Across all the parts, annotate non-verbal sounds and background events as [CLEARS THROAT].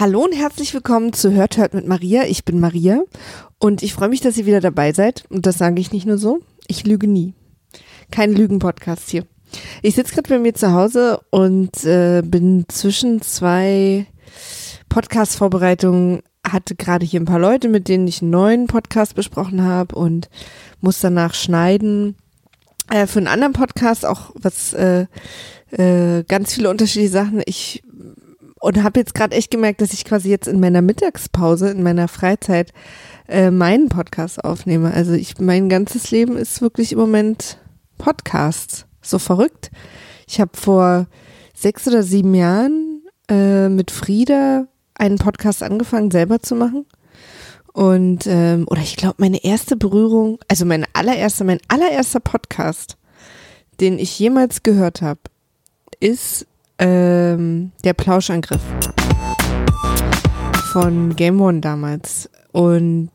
Hallo und herzlich willkommen zu Hört Hört mit Maria. Ich bin Maria und ich freue mich, dass ihr wieder dabei seid. Und das sage ich nicht nur so. Ich lüge nie. Kein Lügen-Podcast hier. Ich sitze gerade bei mir zu Hause und äh, bin zwischen zwei Podcast-Vorbereitungen, hatte gerade hier ein paar Leute, mit denen ich einen neuen Podcast besprochen habe und muss danach schneiden. Äh, für einen anderen Podcast auch was äh, äh, ganz viele unterschiedliche Sachen. Ich und habe jetzt gerade echt gemerkt, dass ich quasi jetzt in meiner Mittagspause, in meiner Freizeit äh, meinen Podcast aufnehme. Also ich, mein ganzes Leben ist wirklich im Moment Podcast. So verrückt. Ich habe vor sechs oder sieben Jahren äh, mit Frieda einen Podcast angefangen, selber zu machen. Und, ähm, oder ich glaube, meine erste Berührung, also mein allererster, mein allererster Podcast, den ich jemals gehört habe, ist ähm, der Plauschangriff von Game One damals. Und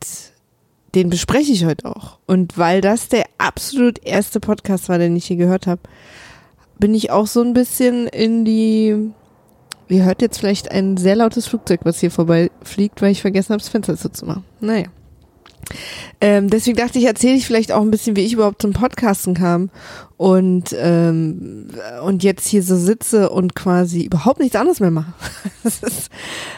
den bespreche ich heute auch. Und weil das der absolut erste Podcast war, den ich hier gehört habe, bin ich auch so ein bisschen in die. Ihr hört jetzt vielleicht ein sehr lautes Flugzeug, was hier vorbei fliegt, weil ich vergessen habe, das Fenster zu machen. Naja. Ähm, deswegen dachte ich, erzähle ich vielleicht auch ein bisschen, wie ich überhaupt zum Podcasten kam und ähm, und jetzt hier so sitze und quasi überhaupt nichts anderes mehr mache. [LAUGHS] ist,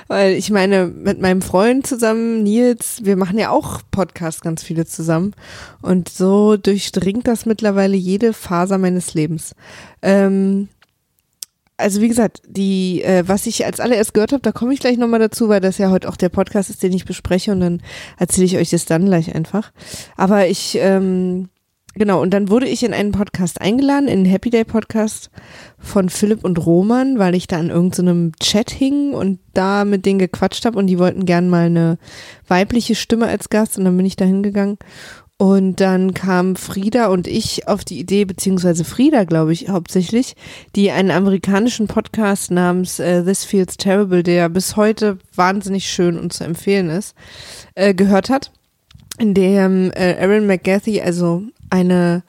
weil ich meine, mit meinem Freund zusammen, Nils, wir machen ja auch Podcasts ganz viele zusammen und so durchdringt das mittlerweile jede Faser meines Lebens. Ähm, also wie gesagt, die, äh, was ich als allererst gehört habe, da komme ich gleich nochmal dazu, weil das ja heute auch der Podcast ist, den ich bespreche und dann erzähle ich euch das dann gleich einfach. Aber ich, ähm, genau, und dann wurde ich in einen Podcast eingeladen, in den Happy Day Podcast von Philipp und Roman, weil ich da an irgendeinem so Chat hing und da mit denen gequatscht habe und die wollten gern mal eine weibliche Stimme als Gast und dann bin ich da hingegangen und dann kam Frieda und ich auf die Idee, beziehungsweise Frieda, glaube ich, hauptsächlich, die einen amerikanischen Podcast namens äh, This Feels Terrible, der bis heute wahnsinnig schön und zu empfehlen ist, äh, gehört hat, in dem äh, Erin McGathy, also eine,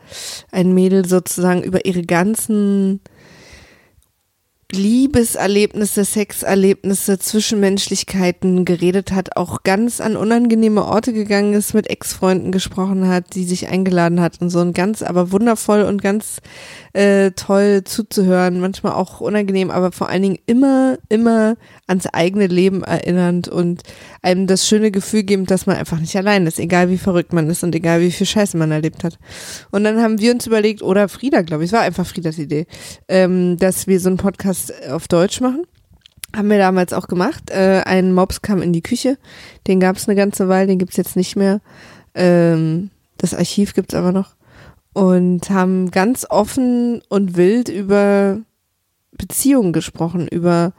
ein Mädel sozusagen über ihre ganzen Liebeserlebnisse, Sexerlebnisse, Zwischenmenschlichkeiten geredet hat, auch ganz an unangenehme Orte gegangen ist, mit Ex-Freunden gesprochen hat, die sich eingeladen hat und so und ganz, aber wundervoll und ganz äh, toll zuzuhören, manchmal auch unangenehm, aber vor allen Dingen immer, immer ans eigene Leben erinnernd und einem das schöne Gefühl geben, dass man einfach nicht allein ist, egal wie verrückt man ist und egal wie viel Scheiße man erlebt hat. Und dann haben wir uns überlegt, oder Frieda, glaube ich, es war einfach Friedas Idee, ähm, dass wir so einen Podcast auf Deutsch machen. Haben wir damals auch gemacht. Äh, ein Mops kam in die Küche. Den gab es eine ganze Weile, den gibt's jetzt nicht mehr. Ähm, das Archiv gibt's aber noch. Und haben ganz offen und wild über Beziehungen gesprochen, über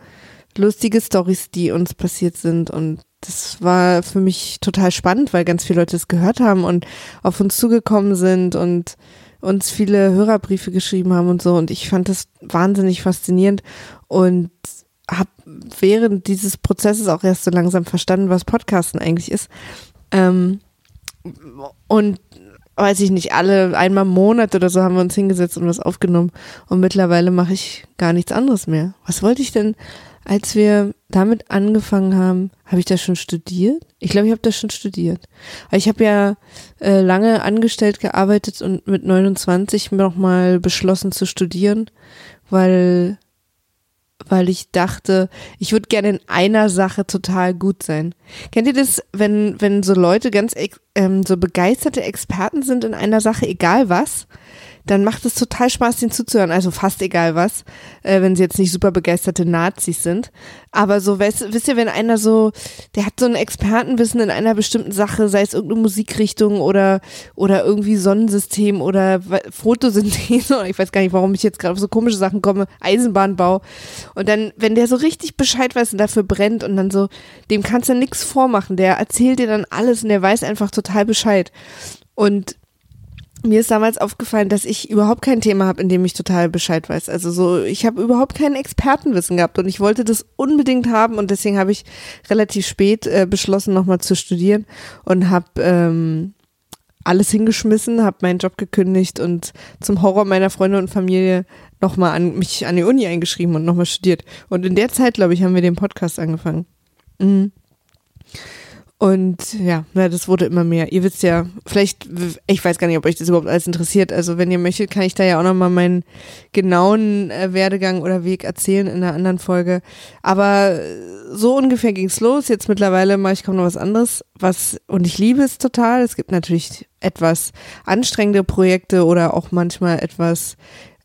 lustige Stories, die uns passiert sind. Und das war für mich total spannend, weil ganz viele Leute es gehört haben und auf uns zugekommen sind und uns viele Hörerbriefe geschrieben haben und so. Und ich fand das wahnsinnig faszinierend und habe während dieses Prozesses auch erst so langsam verstanden, was Podcasten eigentlich ist. Ähm, und weiß ich nicht, alle einmal im Monat oder so haben wir uns hingesetzt und was aufgenommen. Und mittlerweile mache ich gar nichts anderes mehr. Was wollte ich denn als wir damit angefangen haben, habe ich das schon studiert? Ich glaube, ich habe das schon studiert. Ich habe ja äh, lange angestellt gearbeitet und mit 29 nochmal beschlossen zu studieren, weil weil ich dachte, ich würde gerne in einer Sache total gut sein. Kennt ihr das, wenn wenn so Leute ganz ähm, so begeisterte Experten sind in einer Sache, egal was? Dann macht es total Spaß, denen zuzuhören. Also fast egal was, äh, wenn sie jetzt nicht super begeisterte Nazis sind. Aber so, weißt, wisst ihr, wenn einer so, der hat so ein Expertenwissen in einer bestimmten Sache, sei es irgendeine Musikrichtung oder, oder irgendwie Sonnensystem oder Photosynthese [LAUGHS] oder ich weiß gar nicht, warum ich jetzt gerade auf so komische Sachen komme, Eisenbahnbau. Und dann, wenn der so richtig Bescheid weiß und dafür brennt und dann so, dem kannst du nichts vormachen. Der erzählt dir dann alles und der weiß einfach total Bescheid. Und mir ist damals aufgefallen, dass ich überhaupt kein Thema habe, in dem ich total Bescheid weiß. Also so, ich habe überhaupt kein Expertenwissen gehabt und ich wollte das unbedingt haben und deswegen habe ich relativ spät äh, beschlossen, nochmal zu studieren und habe ähm, alles hingeschmissen, habe meinen Job gekündigt und zum Horror meiner Freunde und Familie nochmal an mich an die Uni eingeschrieben und nochmal studiert. Und in der Zeit, glaube ich, haben wir den Podcast angefangen. Mhm. Und ja, na, das wurde immer mehr. Ihr wisst ja, vielleicht, ich weiß gar nicht, ob euch das überhaupt alles interessiert. Also wenn ihr möchtet, kann ich da ja auch nochmal meinen genauen äh, Werdegang oder Weg erzählen in einer anderen Folge. Aber so ungefähr ging's los. Jetzt mittlerweile mache ich kaum noch was anderes. Was, und ich liebe es total. Es gibt natürlich etwas anstrengende Projekte oder auch manchmal etwas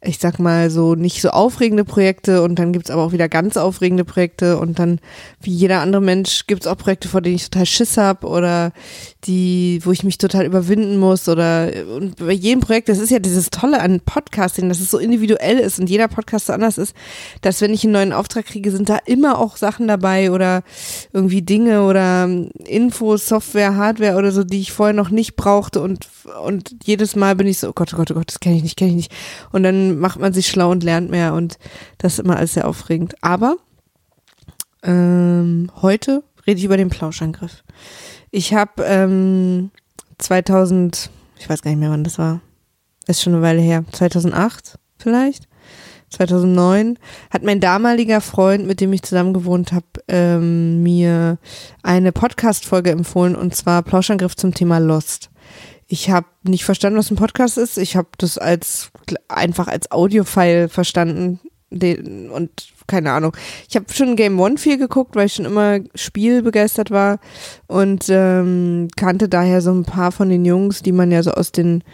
ich sag mal, so nicht so aufregende Projekte und dann gibt's aber auch wieder ganz aufregende Projekte und dann, wie jeder andere Mensch, gibt's auch Projekte, vor denen ich total Schiss hab oder die, wo ich mich total überwinden muss oder und bei jedem Projekt, das ist ja dieses Tolle an Podcasting, dass es so individuell ist und jeder Podcast so anders ist, dass wenn ich einen neuen Auftrag kriege, sind da immer auch Sachen dabei oder irgendwie Dinge oder Infos, Software, Hardware oder so, die ich vorher noch nicht brauchte und, und jedes Mal bin ich so, oh Gott, oh Gott, oh Gott, das kenne ich nicht, kenne ich nicht. Und dann macht man sich schlau und lernt mehr und das ist immer alles sehr aufregend. Aber ähm, heute rede ich über den Plauschangriff. Ich habe ähm, 2000, ich weiß gar nicht mehr, wann das war, ist schon eine Weile her, 2008 vielleicht, 2009, hat mein damaliger Freund, mit dem ich zusammen gewohnt habe, ähm, mir eine Podcast-Folge empfohlen und zwar Plauschangriff zum Thema Lost. Ich habe nicht verstanden, was ein Podcast ist. Ich habe das als einfach als Audiofile verstanden den, und keine Ahnung. Ich habe schon Game One viel geguckt, weil ich schon immer spielbegeistert war und ähm, kannte daher so ein paar von den Jungs, die man ja so aus den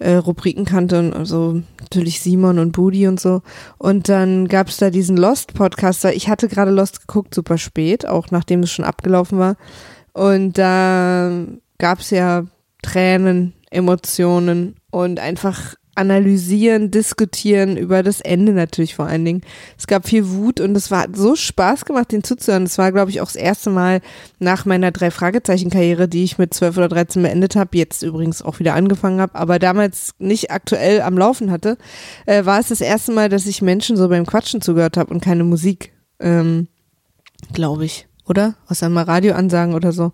äh, Rubriken kannte und also natürlich Simon und Budi und so. Und dann gab es da diesen Lost-Podcaster. Ich hatte gerade Lost geguckt, super spät, auch nachdem es schon abgelaufen war. Und da gab es ja Tränen, Emotionen und einfach analysieren, diskutieren über das Ende natürlich vor allen Dingen. Es gab viel Wut und es war so Spaß gemacht, den zuzuhören. Es war, glaube ich, auch das erste Mal nach meiner drei Fragezeichen Karriere, die ich mit zwölf oder dreizehn beendet habe, jetzt übrigens auch wieder angefangen habe, aber damals nicht aktuell am Laufen hatte, äh, war es das erste Mal, dass ich Menschen so beim Quatschen zugehört habe und keine Musik, ähm, glaube ich oder? Außer mal Radioansagen oder so.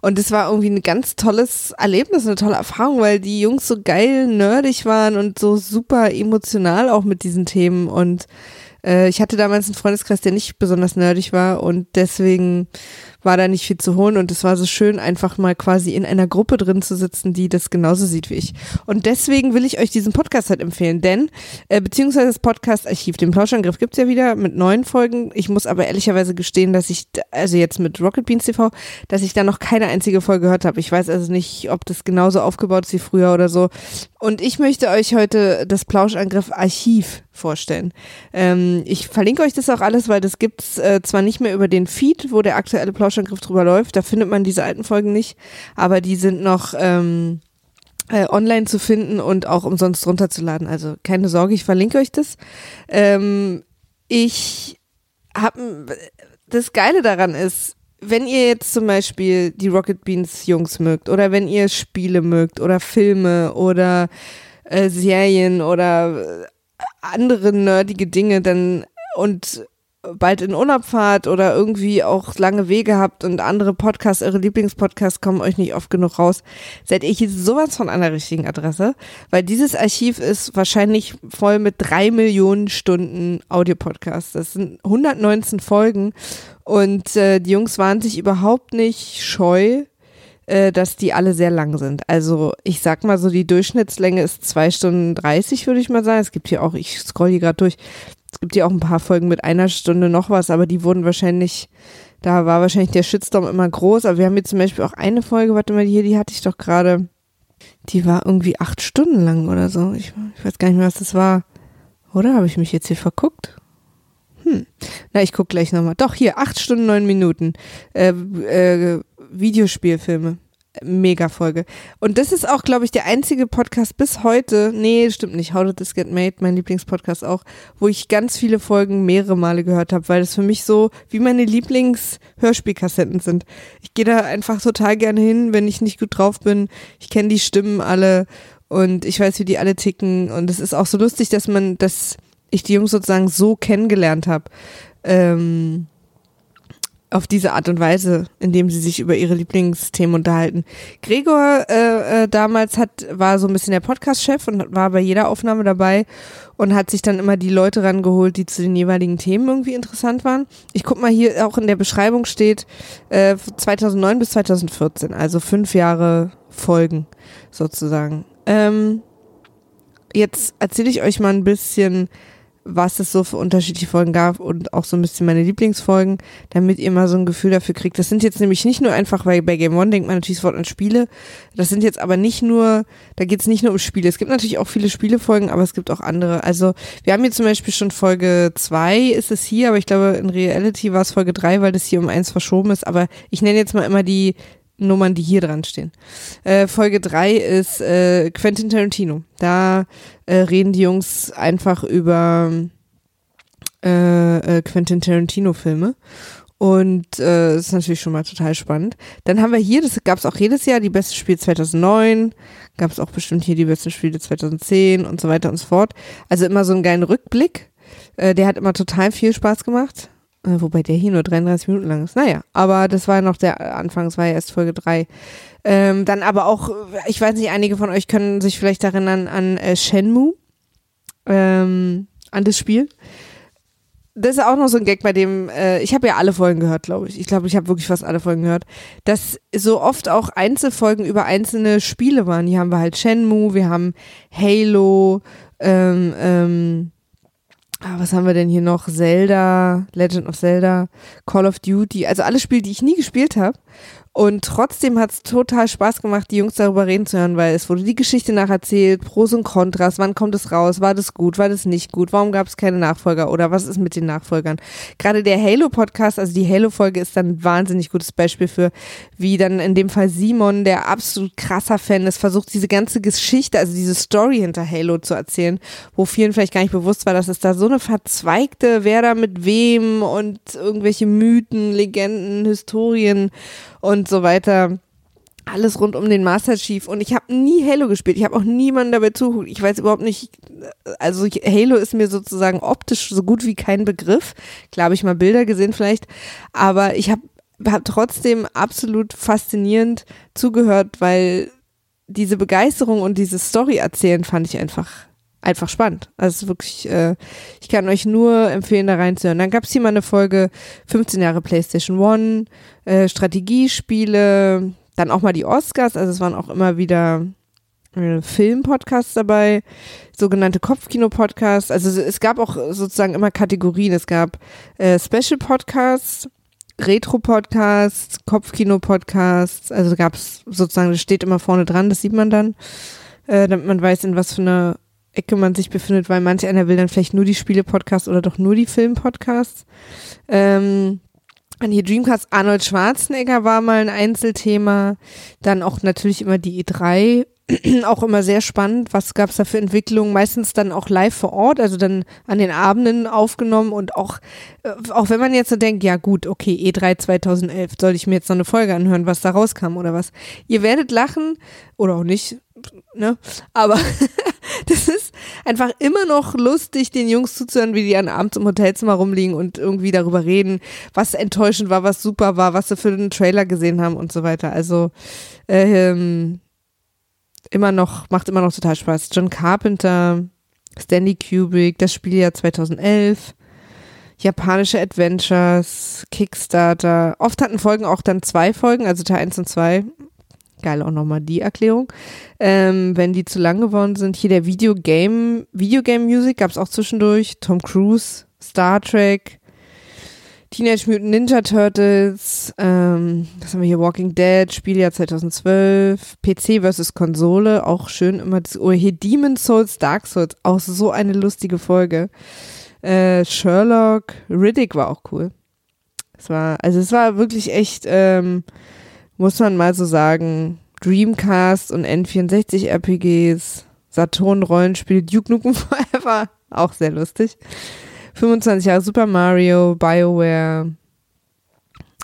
Und es war irgendwie ein ganz tolles Erlebnis, eine tolle Erfahrung, weil die Jungs so geil nerdig waren und so super emotional auch mit diesen Themen. Und äh, ich hatte damals einen Freundeskreis, der nicht besonders nerdig war und deswegen war da nicht viel zu holen und es war so schön, einfach mal quasi in einer Gruppe drin zu sitzen, die das genauso sieht wie ich. Und deswegen will ich euch diesen Podcast halt empfehlen, denn, äh, beziehungsweise das Podcast-Archiv, den Plauschangriff gibt's ja wieder mit neuen Folgen. Ich muss aber ehrlicherweise gestehen, dass ich, also jetzt mit Rocket Beans TV, dass ich da noch keine einzige Folge gehört habe. Ich weiß also nicht, ob das genauso aufgebaut ist wie früher oder so. Und ich möchte euch heute das Plauschangriff-Archiv vorstellen. Ähm, ich verlinke euch das auch alles, weil das gibt's äh, zwar nicht mehr über den Feed, wo der aktuelle Plausch Flauschangriff drüber läuft. Da findet man diese alten Folgen nicht, aber die sind noch ähm, äh, online zu finden und auch umsonst runterzuladen. Also keine Sorge, ich verlinke euch das. Ähm, ich habe das Geile daran ist, wenn ihr jetzt zum Beispiel die Rocket Beans Jungs mögt oder wenn ihr Spiele mögt oder Filme oder äh, Serien oder äh, andere nerdige Dinge, dann und bald in Urlaub oder irgendwie auch lange Wege habt und andere Podcasts, eure Lieblingspodcasts kommen euch nicht oft genug raus, seid ihr hier sowas von der richtigen Adresse, weil dieses Archiv ist wahrscheinlich voll mit drei Millionen Stunden Audiopodcasts. Das sind 119 Folgen und äh, die Jungs waren sich überhaupt nicht scheu, äh, dass die alle sehr lang sind. Also ich sag mal so, die Durchschnittslänge ist zwei Stunden 30, würde ich mal sagen. Es gibt hier auch, ich scroll hier gerade durch, es gibt ja auch ein paar Folgen mit einer Stunde noch was, aber die wurden wahrscheinlich, da war wahrscheinlich der Shitstorm immer groß. Aber wir haben jetzt zum Beispiel auch eine Folge, warte mal, hier, die hatte ich doch gerade, die war irgendwie acht Stunden lang oder so. Ich, ich weiß gar nicht mehr, was das war. Oder habe ich mich jetzt hier verguckt? Hm. Na, ich guck gleich nochmal. Doch, hier, acht Stunden, neun Minuten. Äh, äh, Videospielfilme mega Folge. Und das ist auch, glaube ich, der einzige Podcast bis heute, nee, stimmt nicht, How Did This Get Made, mein Lieblingspodcast auch, wo ich ganz viele Folgen mehrere Male gehört habe, weil das für mich so wie meine Lieblings-Hörspielkassetten sind. Ich gehe da einfach total gerne hin, wenn ich nicht gut drauf bin. Ich kenne die Stimmen alle und ich weiß, wie die alle ticken. Und es ist auch so lustig, dass man, dass ich die Jungs sozusagen so kennengelernt habe. Ähm, auf diese Art und Weise, indem sie sich über ihre Lieblingsthemen unterhalten. Gregor äh, äh, damals hat war so ein bisschen der Podcast-Chef und war bei jeder Aufnahme dabei und hat sich dann immer die Leute rangeholt, die zu den jeweiligen Themen irgendwie interessant waren. Ich guck mal hier auch in der Beschreibung steht äh, 2009 bis 2014, also fünf Jahre Folgen sozusagen. Ähm, jetzt erzähle ich euch mal ein bisschen was es so für unterschiedliche Folgen gab und auch so ein bisschen meine Lieblingsfolgen, damit ihr mal so ein Gefühl dafür kriegt. Das sind jetzt nämlich nicht nur einfach, weil bei Game One denkt man natürlich sofort an Spiele. Das sind jetzt aber nicht nur, da geht es nicht nur um Spiele. Es gibt natürlich auch viele Spielefolgen, aber es gibt auch andere. Also wir haben hier zum Beispiel schon Folge zwei ist es hier, aber ich glaube in Reality war es Folge drei, weil das hier um eins verschoben ist. Aber ich nenne jetzt mal immer die Nummern, die hier dran stehen. Äh, Folge 3 ist äh, Quentin Tarantino. Da äh, reden die Jungs einfach über äh, äh, Quentin Tarantino Filme. Und äh, ist natürlich schon mal total spannend. Dann haben wir hier, das gab es auch jedes Jahr, die beste Spiele 2009, gab es auch bestimmt hier die besten Spiele 2010 und so weiter und so fort. Also immer so einen geilen Rückblick. Äh, der hat immer total viel Spaß gemacht. Äh, wobei der hier nur 33 Minuten lang ist. Naja, aber das war noch der Anfang, es war ja erst Folge 3. Ähm, dann aber auch, ich weiß nicht, einige von euch können sich vielleicht erinnern an äh, Shenmue, ähm, an das Spiel. Das ist auch noch so ein Gag, bei dem, äh, ich habe ja alle Folgen gehört, glaube ich. Ich glaube, ich habe wirklich fast alle Folgen gehört. Dass so oft auch Einzelfolgen über einzelne Spiele waren. Hier haben wir halt Shenmue, wir haben Halo, ähm, ähm, Ah, was haben wir denn hier noch? Zelda, Legend of Zelda, Call of Duty, also alle Spiele, die ich nie gespielt habe. Und trotzdem hat es total Spaß gemacht, die Jungs darüber reden zu hören, weil es wurde die Geschichte nacherzählt, Pros und Kontras, wann kommt es raus, war das gut, war das nicht gut, warum gab es keine Nachfolger oder was ist mit den Nachfolgern. Gerade der Halo-Podcast, also die Halo-Folge ist dann ein wahnsinnig gutes Beispiel für, wie dann in dem Fall Simon, der absolut krasser Fan ist, versucht diese ganze Geschichte, also diese Story hinter Halo zu erzählen, wo vielen vielleicht gar nicht bewusst war, dass es da so eine verzweigte, wer da mit wem und irgendwelche Mythen, Legenden, Historien und so weiter. Alles rund um den Master Chief und ich habe nie Halo gespielt. Ich habe auch niemanden dabei zugeguckt. Ich weiß überhaupt nicht, also Halo ist mir sozusagen optisch so gut wie kein Begriff. Klar habe ich mal Bilder gesehen vielleicht, aber ich habe hab trotzdem absolut faszinierend zugehört, weil diese Begeisterung und diese Story erzählen fand ich einfach einfach spannend. Also wirklich, äh, ich kann euch nur empfehlen, da reinzuhören. Dann gab es hier mal eine Folge 15 Jahre PlayStation One, äh, Strategiespiele, dann auch mal die Oscars, also es waren auch immer wieder äh, Film-Podcasts dabei, sogenannte Kopfkino-Podcasts. Also es gab auch sozusagen immer Kategorien. Es gab äh, Special-Podcasts, Retro-Podcasts, Kopfkino-Podcasts. Also gab es sozusagen, das steht immer vorne dran, das sieht man dann, äh, damit man weiß, in was für einer Ecke man sich befindet, weil manch einer will dann vielleicht nur die Spiele-Podcasts oder doch nur die Film-Podcasts. Ähm, hier Dreamcast Arnold Schwarzenegger war mal ein Einzelthema. Dann auch natürlich immer die E3. [CLEARS THROAT] auch immer sehr spannend. Was gab's da für Entwicklungen? Meistens dann auch live vor Ort, also dann an den Abenden aufgenommen und auch, äh, auch wenn man jetzt so denkt, ja gut, okay, E3 2011, soll ich mir jetzt noch eine Folge anhören, was da rauskam oder was? Ihr werdet lachen oder auch nicht, ne? Aber [LAUGHS] das ist einfach immer noch lustig, den Jungs zuzuhören, wie die an abends im Hotelzimmer rumliegen und irgendwie darüber reden, was enttäuschend war, was super war, was sie für den Trailer gesehen haben und so weiter. Also ähm, immer noch, macht immer noch total Spaß. John Carpenter, Stanley Kubrick, das Spieljahr 2011 japanische Adventures, Kickstarter. Oft hatten Folgen auch dann zwei Folgen, also Teil 1 und 2 geil auch nochmal die Erklärung. Ähm, wenn die zu lang geworden sind, hier der Videogame, Videogame Music gab es auch zwischendurch. Tom Cruise, Star Trek, Teenage Mutant Ninja Turtles, ähm, was haben wir hier, Walking Dead, Spieljahr 2012, PC versus Konsole, auch schön immer das, oh, hier Demon Souls, Dark Souls, auch so eine lustige Folge. Äh, Sherlock, Riddick war auch cool. Es war, also es war wirklich echt, ähm, muss man mal so sagen, Dreamcast und N64 RPGs, Saturn Rollenspiel, Duke Nukem [LAUGHS] Forever, auch sehr lustig. 25 Jahre Super Mario, BioWare.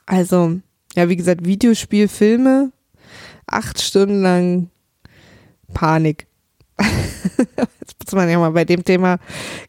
Also, ja, wie gesagt, Videospiel, Filme, acht Stunden lang Panik. [LAUGHS] muss man ja mal bei dem Thema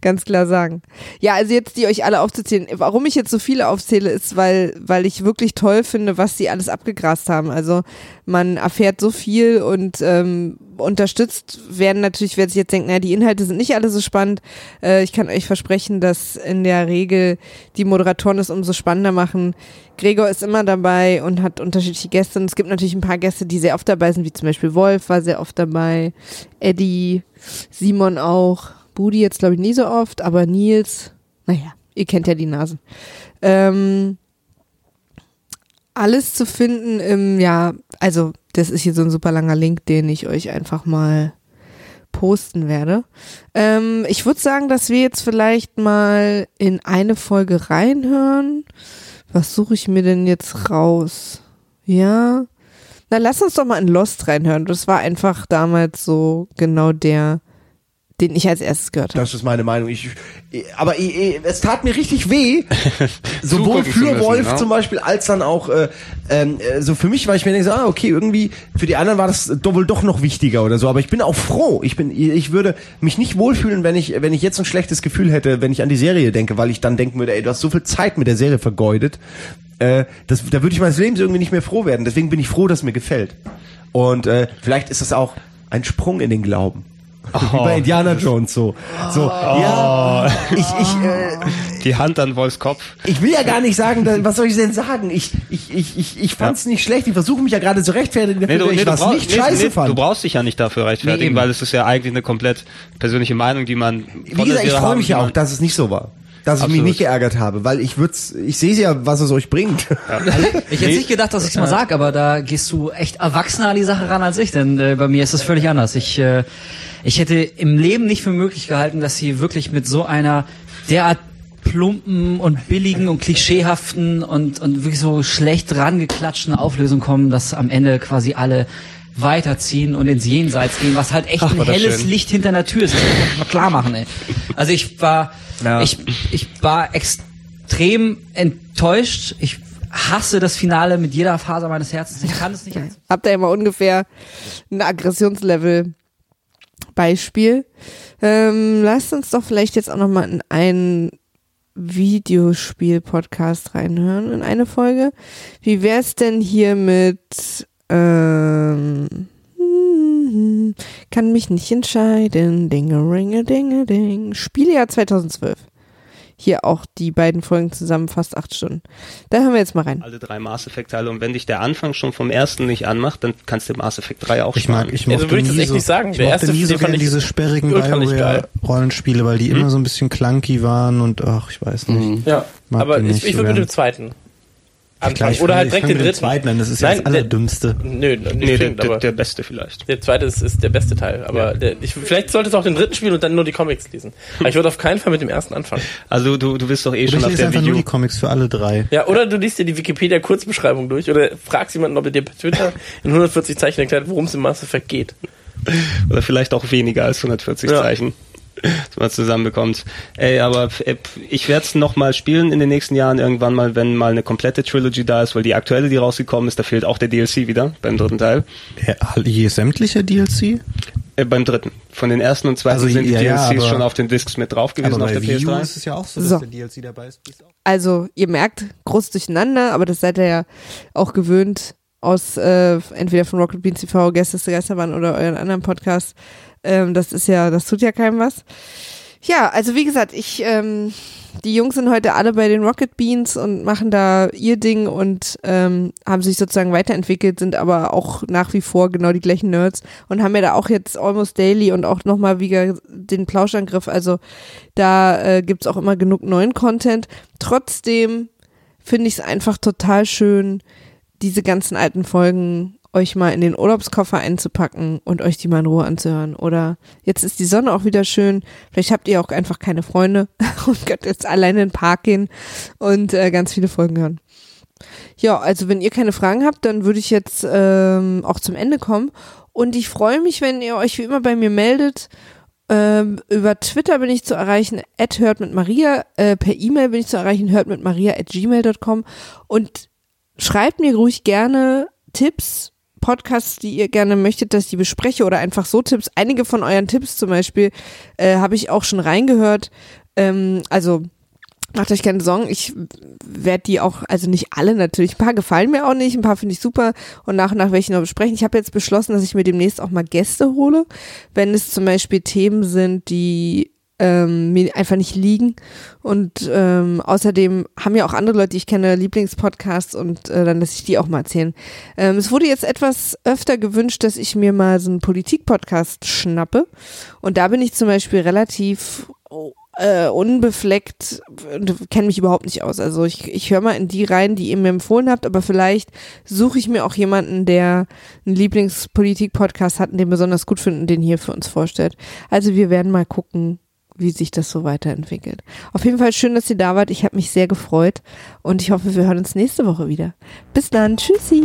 ganz klar sagen. Ja, also jetzt die euch alle aufzuzählen. Warum ich jetzt so viele aufzähle, ist, weil, weil ich wirklich toll finde, was sie alles abgegrast haben. Also man erfährt so viel und ähm, unterstützt werden natürlich, wer sich jetzt denkt, naja, die Inhalte sind nicht alle so spannend. Äh, ich kann euch versprechen, dass in der Regel die Moderatoren es umso spannender machen. Gregor ist immer dabei und hat unterschiedliche Gäste. Und es gibt natürlich ein paar Gäste, die sehr oft dabei sind, wie zum Beispiel Wolf war sehr oft dabei, Eddie, Simon auch, Budi jetzt glaube ich nie so oft, aber Nils, naja, ihr kennt ja die Nasen. Ähm, alles zu finden im, ja, also das ist hier so ein super langer Link, den ich euch einfach mal posten werde. Ähm, ich würde sagen, dass wir jetzt vielleicht mal in eine Folge reinhören. Was suche ich mir denn jetzt raus? Ja. Na, lass uns doch mal in Lost reinhören. Das war einfach damals so genau der den ich als erstes gehört habe. Das ist meine Meinung. Ich, aber ich, es tat mir richtig weh, [LAUGHS] sowohl für müssen, Wolf ja. zum Beispiel als dann auch äh, äh, so für mich, weil ich mir denke, so, ah, okay, irgendwie für die anderen war das wohl doch noch wichtiger oder so. Aber ich bin auch froh. Ich bin, ich würde mich nicht wohlfühlen, wenn ich, wenn ich jetzt ein schlechtes Gefühl hätte, wenn ich an die Serie denke, weil ich dann denken würde, ey, du hast so viel Zeit mit der Serie vergeudet. Äh, das, da würde ich meines Lebens irgendwie nicht mehr froh werden. Deswegen bin ich froh, dass mir gefällt. Und äh, vielleicht ist das auch ein Sprung in den Glauben. Oh. Wie bei Indiana Jones so. So, oh. ja, ich, ich, äh, Die Hand an Wolfs Kopf. Ich will ja gar nicht sagen, was soll ich denn sagen? Ich, ich, ich, ich, ich fand's ja. nicht schlecht. Ich versuche mich ja gerade zu rechtfertigen, dafür, nee, du, nee, ich was brauch, nicht nee, scheiße nee, fand. Du brauchst dich ja nicht dafür rechtfertigen, weil es ist ja eigentlich eine komplett persönliche Meinung, die man. Wie gesagt, ich freue mich ja auch, dass es nicht so war dass Absolut. ich mich nicht geärgert habe, weil ich würd's, ich sehe ja, was es euch bringt. Ja. [LAUGHS] Also, ich hätte nicht gedacht, dass ich es mal sag, aber da gehst du echt erwachsener an die Sache ran als ich, denn äh, bei mir ist es völlig anders. Ich, äh, ich hätte im Leben nicht für möglich gehalten, dass sie wirklich mit so einer derart plumpen und billigen und klischeehaften und, und wirklich so schlecht rangeklatschten Auflösung kommen, dass am Ende quasi alle weiterziehen und ins Jenseits gehen, was halt echt Ach, ein helles schön. Licht hinter der Tür ist. Das muss man mal klar machen, ey. Also ich war, ja. ich, ich war extrem enttäuscht. Ich hasse das Finale mit jeder Faser meines Herzens. Ich kann es nicht. Habt ihr immer ungefähr ein Aggressionslevel Beispiel? Ähm, lasst uns doch vielleicht jetzt auch noch mal in einen Videospiel-Podcast reinhören, in eine Folge. Wie wär's denn hier mit ähm, kann mich nicht entscheiden. Dinge, ringe, dinge, ding. Spieljahr 2012. Hier auch die beiden Folgen zusammen fast acht Stunden. Da hören wir jetzt mal rein. Alle drei Mass Effect Teile und wenn dich der Anfang schon vom ersten nicht anmacht, dann kannst du Mass Effect 3 auch ich mag, ich mochte also würde ich das echt so, nicht sagen. Ich der erste nie so gerne diese sperrigen Rollenspiele, weil die hm? immer so ein bisschen clunky waren und ach, ich weiß nicht. Mhm. Ja, aber ich, ich würde mit dem zweiten anfangen. Oder halt direkt den dritten. zweiten an, das ist Nein, ja das Allerdümmste. Nö, nicht nee, stimmt, der, der, beste vielleicht. Der zweite ist, ist der beste Teil. Aber ja. der, ich, vielleicht solltest du auch den dritten spielen und dann nur die Comics lesen. Aber ich würde auf keinen Fall mit dem ersten anfangen. Also du, du bist doch eh oder schon auf der einfach Video. nur die Comics für alle drei. Ja, oder du liest dir die Wikipedia-Kurzbeschreibung durch oder fragst jemanden, ob er dir per Twitter [LAUGHS] in 140 Zeichen erklärt, worum es im Mass Effect geht. Oder vielleicht auch weniger als 140 ja. Zeichen dass man zusammenbekommt. Ey, aber äh, ich werde es nochmal spielen in den nächsten Jahren irgendwann mal, wenn mal eine komplette Trilogy da ist, weil die aktuelle, die rausgekommen ist, da fehlt auch der DLC wieder beim dritten Teil. Hier sämtliche DLC? Äh, beim dritten. Von den ersten und zweiten also, sind die ja, DLCs ja, schon auf den Discs mit drauf gewesen auf der PS3. ist es ja auch so, dass so. der DLC dabei ist. Also, ihr merkt, groß durcheinander, aber das seid ihr ja auch gewöhnt aus äh, entweder von Rocket Beans TV, Gäste der Geisterbahn oder euren anderen Podcast. Ähm, das ist ja, das tut ja keinem was. Ja, also wie gesagt, ich, ähm, die Jungs sind heute alle bei den Rocket Beans und machen da ihr Ding und ähm, haben sich sozusagen weiterentwickelt, sind aber auch nach wie vor genau die gleichen Nerds und haben ja da auch jetzt Almost Daily und auch nochmal wieder den Plauschangriff. Also da äh, gibt's auch immer genug neuen Content. Trotzdem finde ich es einfach total schön, diese ganzen alten Folgen euch mal in den Urlaubskoffer einzupacken und euch die mal in Ruhe anzuhören. Oder jetzt ist die Sonne auch wieder schön. Vielleicht habt ihr auch einfach keine Freunde [LAUGHS] und könnt jetzt alleine in den Park gehen und äh, ganz viele Folgen hören. Ja, also wenn ihr keine Fragen habt, dann würde ich jetzt ähm, auch zum Ende kommen. Und ich freue mich, wenn ihr euch wie immer bei mir meldet. Ähm, über Twitter bin ich zu erreichen, at hört mit Maria. Äh, per E-Mail bin ich zu erreichen, hört mit Maria at gmail.com. Und schreibt mir ruhig gerne Tipps, Podcasts, die ihr gerne möchtet, dass ich die bespreche oder einfach so Tipps. Einige von euren Tipps zum Beispiel äh, habe ich auch schon reingehört. Ähm, also Macht euch keine Sorgen, ich werde die auch, also nicht alle natürlich, ein paar gefallen mir auch nicht, ein paar finde ich super und nach und nach werde ich noch besprechen. Ich habe jetzt beschlossen, dass ich mir demnächst auch mal Gäste hole, wenn es zum Beispiel Themen sind, die ähm, mir einfach nicht liegen. Und ähm, außerdem haben ja auch andere Leute, die ich kenne, Lieblingspodcasts und äh, dann lasse ich die auch mal erzählen. Ähm, es wurde jetzt etwas öfter gewünscht, dass ich mir mal so einen Politik-Podcast schnappe. Und da bin ich zum Beispiel relativ äh, unbefleckt und kenne mich überhaupt nicht aus. Also ich, ich höre mal in die rein, die ihr mir empfohlen habt, aber vielleicht suche ich mir auch jemanden, der einen Lieblingspolitik-Podcast hat und den besonders gut finden, den hier für uns vorstellt. Also wir werden mal gucken, wie sich das so weiterentwickelt. Auf jeden Fall schön, dass ihr da wart. Ich habe mich sehr gefreut und ich hoffe, wir hören uns nächste Woche wieder. Bis dann. Tschüssi.